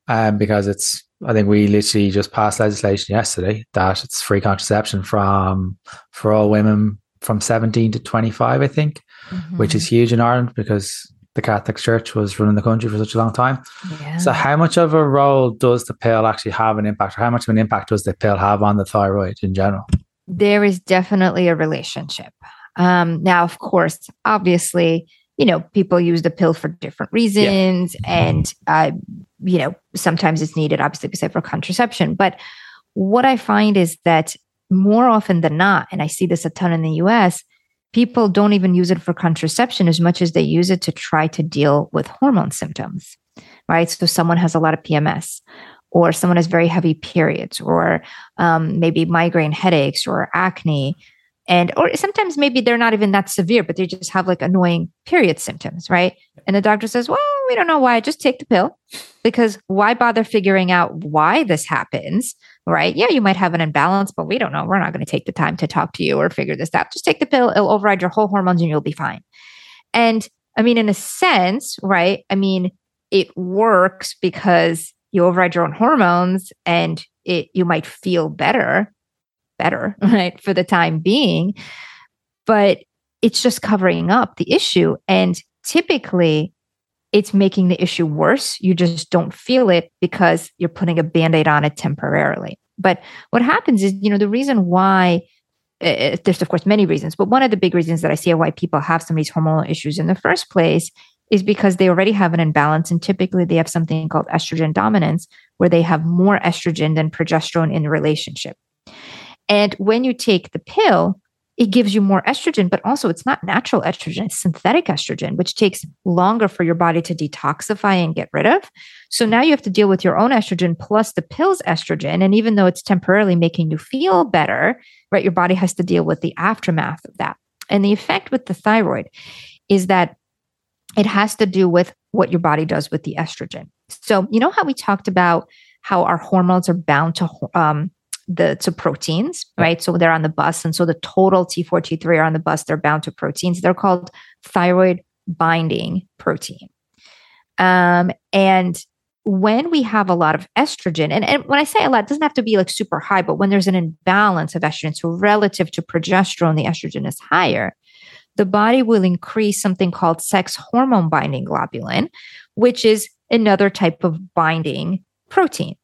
um, because it's I think we literally just passed legislation yesterday that it's free contraception from for all women from 17 to 25, I think, mm-hmm. which is huge in Ireland because the Catholic Church was running the country for such a long time. Yeah. So, how much of a role does the pill actually have an impact, or how much of an impact does the pill have on the thyroid in general? There is definitely a relationship. Um, now, of course, obviously, you know, people use the pill for different reasons, yeah. and uh, you know, sometimes it's needed, obviously, say for contraception. But what I find is that more often than not, and I see this a ton in the US, people don't even use it for contraception as much as they use it to try to deal with hormone symptoms, right? So someone has a lot of PMS, or someone has very heavy periods, or um, maybe migraine headaches or acne. And, or sometimes maybe they're not even that severe, but they just have like annoying period symptoms, right? And the doctor says, well, we don't know why. Just take the pill because why bother figuring out why this happens? Right. Yeah, you might have an imbalance, but we don't know. We're not going to take the time to talk to you or figure this out. Just take the pill. It'll override your whole hormones and you'll be fine. And I mean, in a sense, right? I mean, it works because you override your own hormones and it you might feel better, better, *laughs* right, for the time being. But it's just covering up the issue. And typically it's making the issue worse. You just don't feel it because you're putting a band aid on it temporarily. But what happens is, you know, the reason why uh, there's, of course, many reasons, but one of the big reasons that I see why people have some of these hormonal issues in the first place is because they already have an imbalance. And typically they have something called estrogen dominance, where they have more estrogen than progesterone in the relationship. And when you take the pill, it gives you more estrogen, but also it's not natural estrogen, it's synthetic estrogen, which takes longer for your body to detoxify and get rid of. So now you have to deal with your own estrogen plus the pill's estrogen. And even though it's temporarily making you feel better, right, your body has to deal with the aftermath of that. And the effect with the thyroid is that it has to do with what your body does with the estrogen. So, you know how we talked about how our hormones are bound to um, the to proteins, right? So they're on the bus. And so the total T4, T3 are on the bus, they're bound to proteins. They're called thyroid binding protein. Um, and when we have a lot of estrogen, and, and when I say a lot, it doesn't have to be like super high, but when there's an imbalance of estrogen, so relative to progesterone, the estrogen is higher, the body will increase something called sex hormone binding globulin, which is another type of binding protein.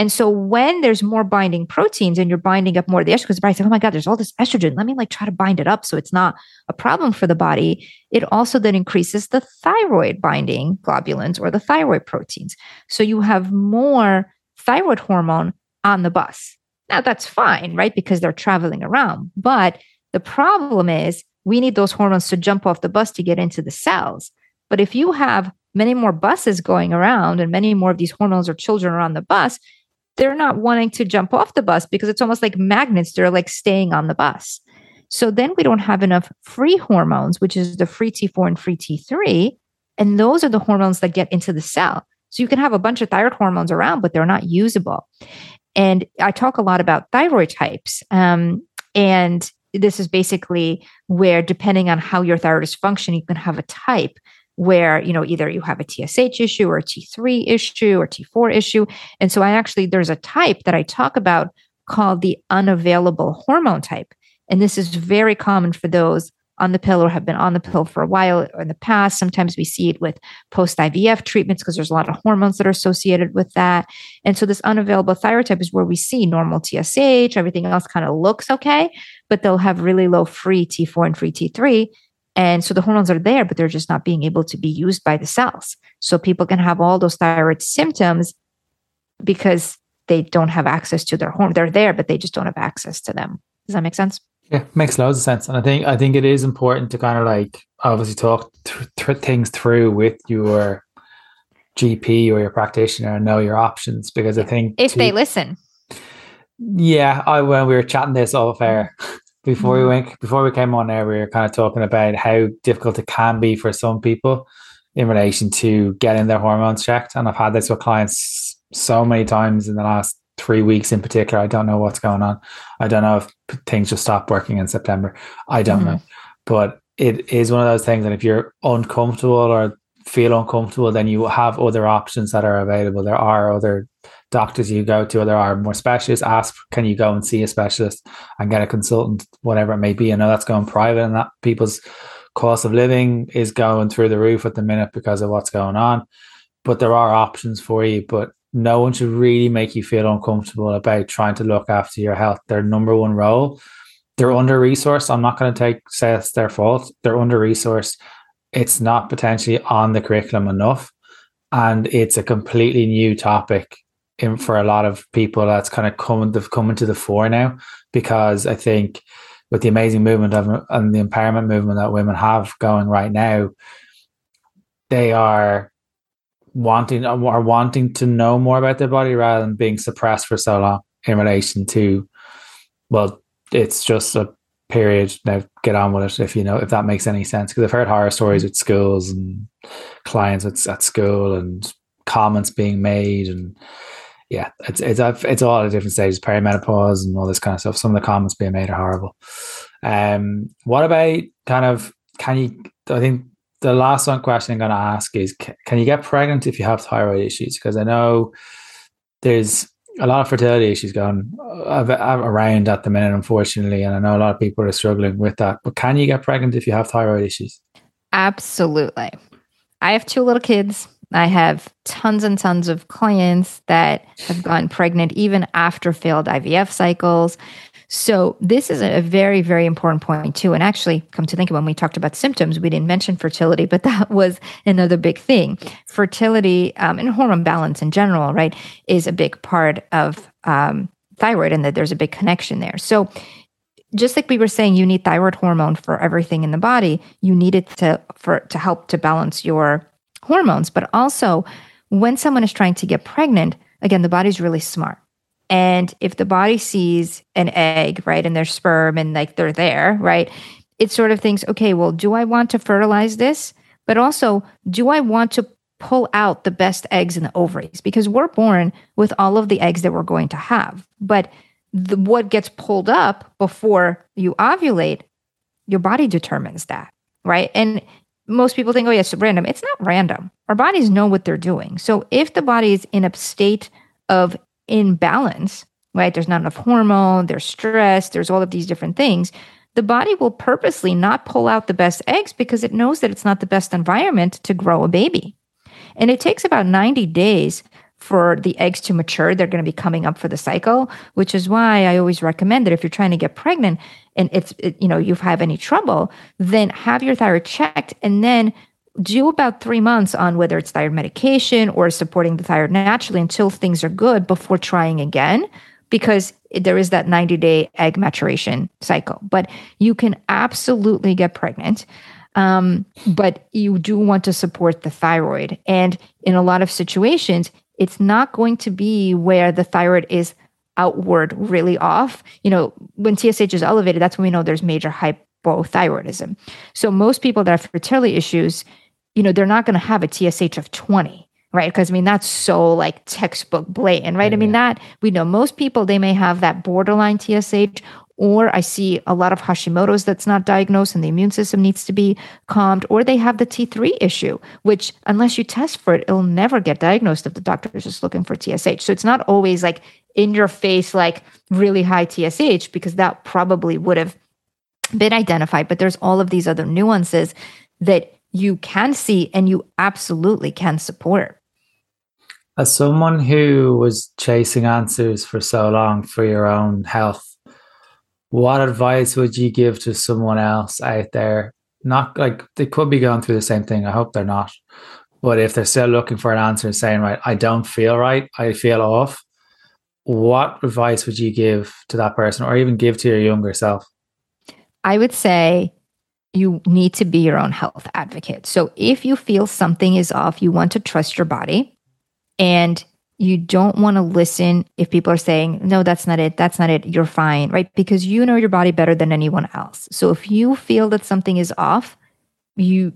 And so when there's more binding proteins and you're binding up more of the estrogen, because the body's like, oh my God, there's all this estrogen. Let me like try to bind it up so it's not a problem for the body. It also then increases the thyroid binding globulins or the thyroid proteins. So you have more thyroid hormone on the bus. Now that's fine, right? Because they're traveling around. But the problem is we need those hormones to jump off the bus to get into the cells. But if you have many more buses going around and many more of these hormones or children are on the bus, they're not wanting to jump off the bus because it's almost like magnets. They're like staying on the bus. So then we don't have enough free hormones, which is the free T4 and free T3. And those are the hormones that get into the cell. So you can have a bunch of thyroid hormones around, but they're not usable. And I talk a lot about thyroid types. Um, and this is basically where, depending on how your thyroid is functioning, you can have a type where you know either you have a TSH issue or a T3 issue or T4 issue. And so I actually there's a type that I talk about called the unavailable hormone type. And this is very common for those on the pill or have been on the pill for a while or in the past. Sometimes we see it with post IVF treatments because there's a lot of hormones that are associated with that. And so this unavailable thyroid type is where we see normal TSH, everything else kind of looks okay, but they'll have really low free T4 and free T3. And so the hormones are there, but they're just not being able to be used by the cells. So people can have all those thyroid symptoms because they don't have access to their hormone. They're there, but they just don't have access to them. Does that make sense? Yeah, makes loads of sense. And I think I think it is important to kind of like obviously talk th- th- things through with your GP or your practitioner and know your options because I think if to, they listen. Yeah, I when we were chatting this off air, before mm. we went before we came on air, we were kind of talking about how difficult it can be for some people in relation to getting their hormones checked. And I've had this with clients so many times in the last three weeks in particular. I don't know what's going on. I don't know if things just stopped working in September. I don't mm. know. But it is one of those things. And if you're uncomfortable or feel uncomfortable, then you have other options that are available. There are other doctors you go to, there are more specialists. Ask, can you go and see a specialist and get a consultant, whatever it may be. I know that's going private, and that people's cost of living is going through the roof at the minute because of what's going on. But there are options for you. But no one should really make you feel uncomfortable about trying to look after your health. Their number one role. They're under resourced. I'm not going to take say it's their fault. They're under resourced. It's not potentially on the curriculum enough and it's a completely new topic in, for a lot of people that's kind of coming they've come into the fore now because I think with the amazing movement of and the empowerment movement that women have going right now, they are wanting are wanting to know more about their body rather than being suppressed for so long in relation to well, it's just a period. Now get on with it if you know if that makes any sense. Because I've heard horror stories with schools and clients at, at school and comments being made and yeah, it's it's it's all at different stages, perimenopause and all this kind of stuff. Some of the comments being made are horrible. Um, what about kind of can you? I think the last one question I'm going to ask is: Can you get pregnant if you have thyroid issues? Because I know there's a lot of fertility issues going around at the minute, unfortunately, and I know a lot of people are struggling with that. But can you get pregnant if you have thyroid issues? Absolutely. I have two little kids. I have tons and tons of clients that have gotten pregnant even after failed IVF cycles. So, this is a very, very important point, too. And actually, come to think of when we talked about symptoms, we didn't mention fertility, but *laughs* that was another big thing. Fertility um, and hormone balance in general, right, is a big part of um, thyroid, and that there's a big connection there. So, just like we were saying, you need thyroid hormone for everything in the body. You need it to for to help to balance your hormones, but also when someone is trying to get pregnant, again, the body's really smart. And if the body sees an egg, right, and their sperm and like they're there, right, it sort of thinks, okay, well, do I want to fertilize this? But also, do I want to pull out the best eggs in the ovaries? Because we're born with all of the eggs that we're going to have. But the, what gets pulled up before you ovulate, your body determines that, right? And most people think, oh, yes, it's random. It's not random. Our bodies know what they're doing. So if the body is in a state of imbalance, right, there's not enough hormone, there's stress, there's all of these different things, the body will purposely not pull out the best eggs because it knows that it's not the best environment to grow a baby. And it takes about 90 days for the eggs to mature. They're going to be coming up for the cycle, which is why I always recommend that if you're trying to get pregnant and it's, it, you know, you have any trouble, then have your thyroid checked and then do about three months on whether it's thyroid medication or supporting the thyroid naturally until things are good before trying again because there is that 90 day egg maturation cycle. But you can absolutely get pregnant. Um, but you do want to support the thyroid. And in a lot of situations, it's not going to be where the thyroid is outward really off. You know, when TSH is elevated, that's when we know there's major hypothyroidism. So most people that have fertility issues, you know, they're not going to have a TSH of 20 right because i mean that's so like textbook blatant right i mean that we know most people they may have that borderline tsh or I see a lot of Hashimoto's that's not diagnosed and the immune system needs to be calmed, or they have the T3 issue, which unless you test for it, it'll never get diagnosed if the doctor is just looking for TSH. So it's not always like in your face, like really high TSH, because that probably would have been identified. But there's all of these other nuances that you can see and you absolutely can support. As someone who was chasing answers for so long for your own health, what advice would you give to someone else out there? Not like they could be going through the same thing. I hope they're not. But if they're still looking for an answer and saying, right, I don't feel right, I feel off, what advice would you give to that person or even give to your younger self? I would say you need to be your own health advocate. So if you feel something is off, you want to trust your body and you don't want to listen if people are saying, no, that's not it. That's not it. You're fine, right? Because you know your body better than anyone else. So if you feel that something is off, you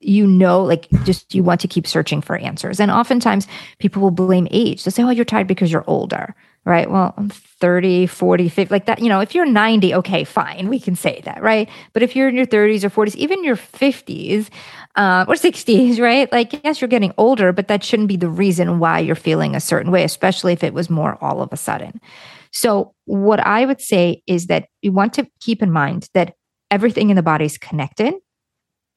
you know like just you want to keep searching for answers and oftentimes people will blame age they'll say oh you're tired because you're older right? Well, I'm 30, 40, 50, like that. You know, if you're 90, okay, fine, we can say that, right? But if you're in your 30s or 40s, even your 50s uh, or 60s, *laughs* right? Like, yes, you're getting older, but that shouldn't be the reason why you're feeling a certain way, especially if it was more all of a sudden. So, what I would say is that you want to keep in mind that everything in the body is connected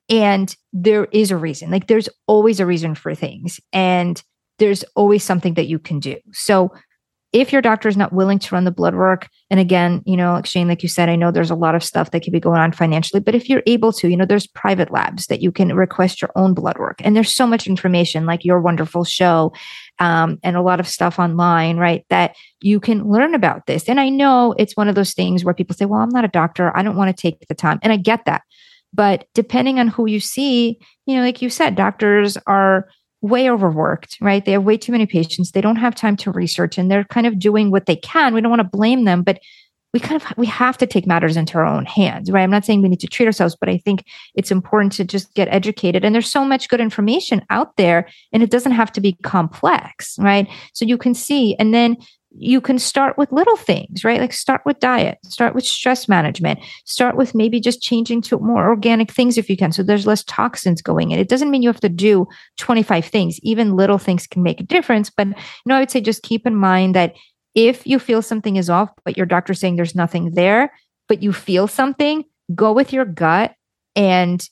and there is a reason. Like, there's always a reason for things. And there's always something that you can do. So, if your doctor is not willing to run the blood work, and again, you know, like Shane, like you said, I know there's a lot of stuff that could be going on financially, but if you're able to, you know, there's private labs that you can request your own blood work. And there's so much information, like your wonderful show, um, and a lot of stuff online, right? That you can learn about this. And I know it's one of those things where people say, well, I'm not a doctor. I don't want to take the time. And I get that. But depending on who you see, you know, like you said, doctors are way overworked, right? They have way too many patients. They don't have time to research and they're kind of doing what they can. We don't want to blame them, but we kind of we have to take matters into our own hands right i'm not saying we need to treat ourselves but i think it's important to just get educated and there's so much good information out there and it doesn't have to be complex right so you can see and then you can start with little things right? Like start with diet start with stress management start with maybe just changing to more organic things if you can. So there's less toxins going in. It doesn't mean you have to do 25 things. Even little things can make a difference. But you know i would say just keep in mind that if you feel something is off, but your doctor's saying there's nothing there, but you feel something, go with your gut and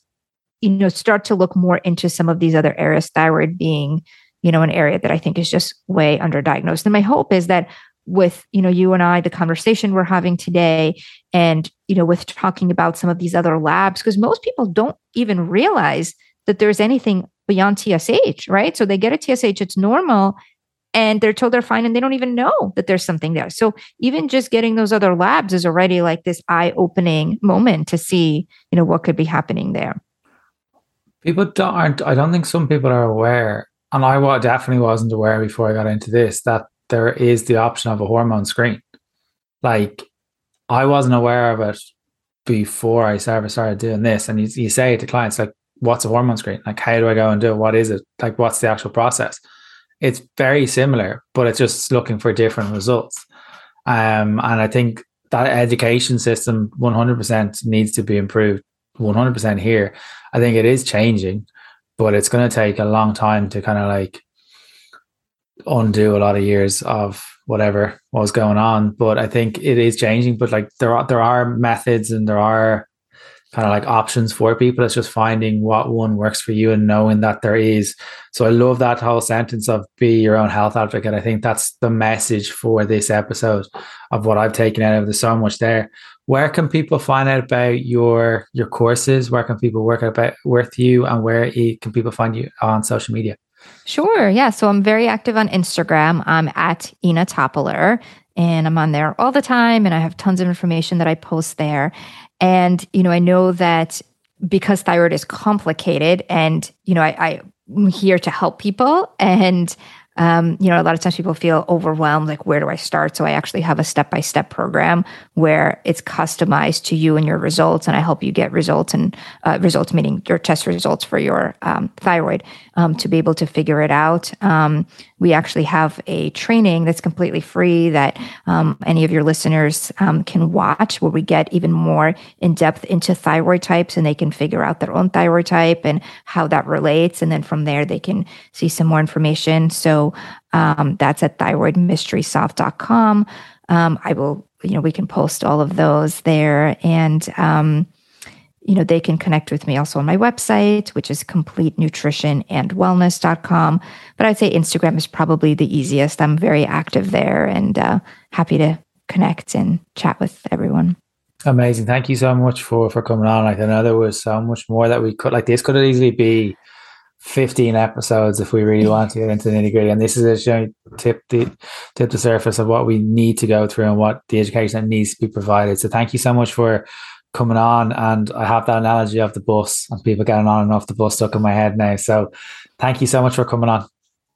you know start to look more into some of these other areas thyroid being you know an area that i think is just way underdiagnosed and my hope is that with you know you and i the conversation we're having today and you know with talking about some of these other labs because most people don't even realize that there's anything beyond tsh right so they get a tsh it's normal and they're told they're fine and they don't even know that there's something there. So even just getting those other labs is already like this eye-opening moment to see, you know, what could be happening there. People aren't I don't think some people are aware, and I definitely wasn't aware before I got into this that there is the option of a hormone screen. Like I wasn't aware of it before I ever started doing this. And you, you say to clients like, "What's a hormone screen? Like, how do I go and do it? What is it? Like, what's the actual process?" it's very similar, but it's just looking for different results. Um, and I think that education system 100% needs to be improved 100% here. I think it is changing, but it's going to take a long time to kind of like undo a lot of years of whatever was going on. But I think it is changing. But like there are there are methods and there are kind of like options for people. It's just finding what one works for you and knowing that there is. So I love that whole sentence of be your own health advocate. I think that's the message for this episode of what I've taken out of. There's so much there. Where can people find out about your your courses? Where can people work out about with you, and where can people find you on social media? Sure. Yeah. So I'm very active on Instagram. I'm at Inna Topiler and I'm on there all the time and I have tons of information that I post there. And, you know, I know that because thyroid is complicated and, you know, I, I'm here to help people and um, you know, a lot of times people feel overwhelmed, like, where do I start? So I actually have a step by step program where it's customized to you and your results, and I help you get results and uh, results, meaning your test results for your um, thyroid um, to be able to figure it out. We actually have a training that's completely free that um, any of your listeners um, can watch where we get even more in depth into thyroid types and they can figure out their own thyroid type and how that relates. And then from there, they can see some more information. So um, that's at thyroidmysterysolved.com. Um, I will, you know, we can post all of those there. And, um, you know, they can connect with me also on my website, which is completenutritionandwellness.com. But I'd say Instagram is probably the easiest. I'm very active there and uh, happy to connect and chat with everyone. Amazing. Thank you so much for for coming on. Like I know there was so much more that we could like this could easily be 15 episodes if we really want to get into the nitty gritty. And this is a tip the tip the surface of what we need to go through and what the education that needs to be provided. So thank you so much for coming on and I have that analogy of the bus and people getting on and off the bus stuck in my head now. So thank you so much for coming on.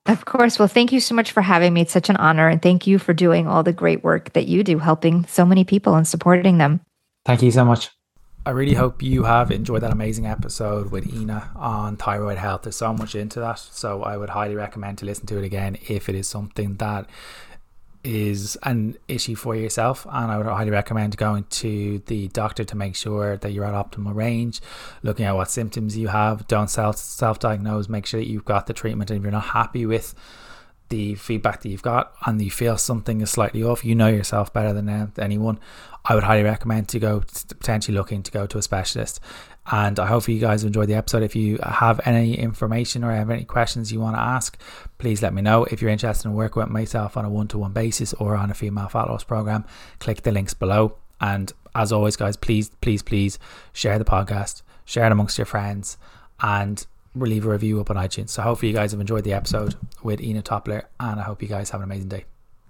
Of course. Well, thank you so much for having me. It's such an honor. And thank you for doing all the great work that you do, helping so many people and supporting them. Thank you so much. I really hope you have enjoyed that amazing episode with Inna on thyroid health. There's so much into that. So I would highly recommend to listen to it again if it is something that is an issue for yourself and I would highly recommend going to the doctor to make sure that you're at optimal range looking at what symptoms you have. Don't self self-diagnose. Make sure that you've got the treatment and if you're not happy with the feedback that you've got and you feel something is slightly off you know yourself better than uh, anyone. I would highly recommend to go to potentially looking to go to a specialist and I hope you guys enjoyed the episode. If you have any information or have any questions you want to ask, please let me know. If you're interested in working with myself on a one to one basis or on a female fat loss program, click the links below. And as always, guys, please, please, please share the podcast, share it amongst your friends, and leave a review up on iTunes. So hopefully you guys have enjoyed the episode with Inna Topiler, and I hope you guys have an amazing day.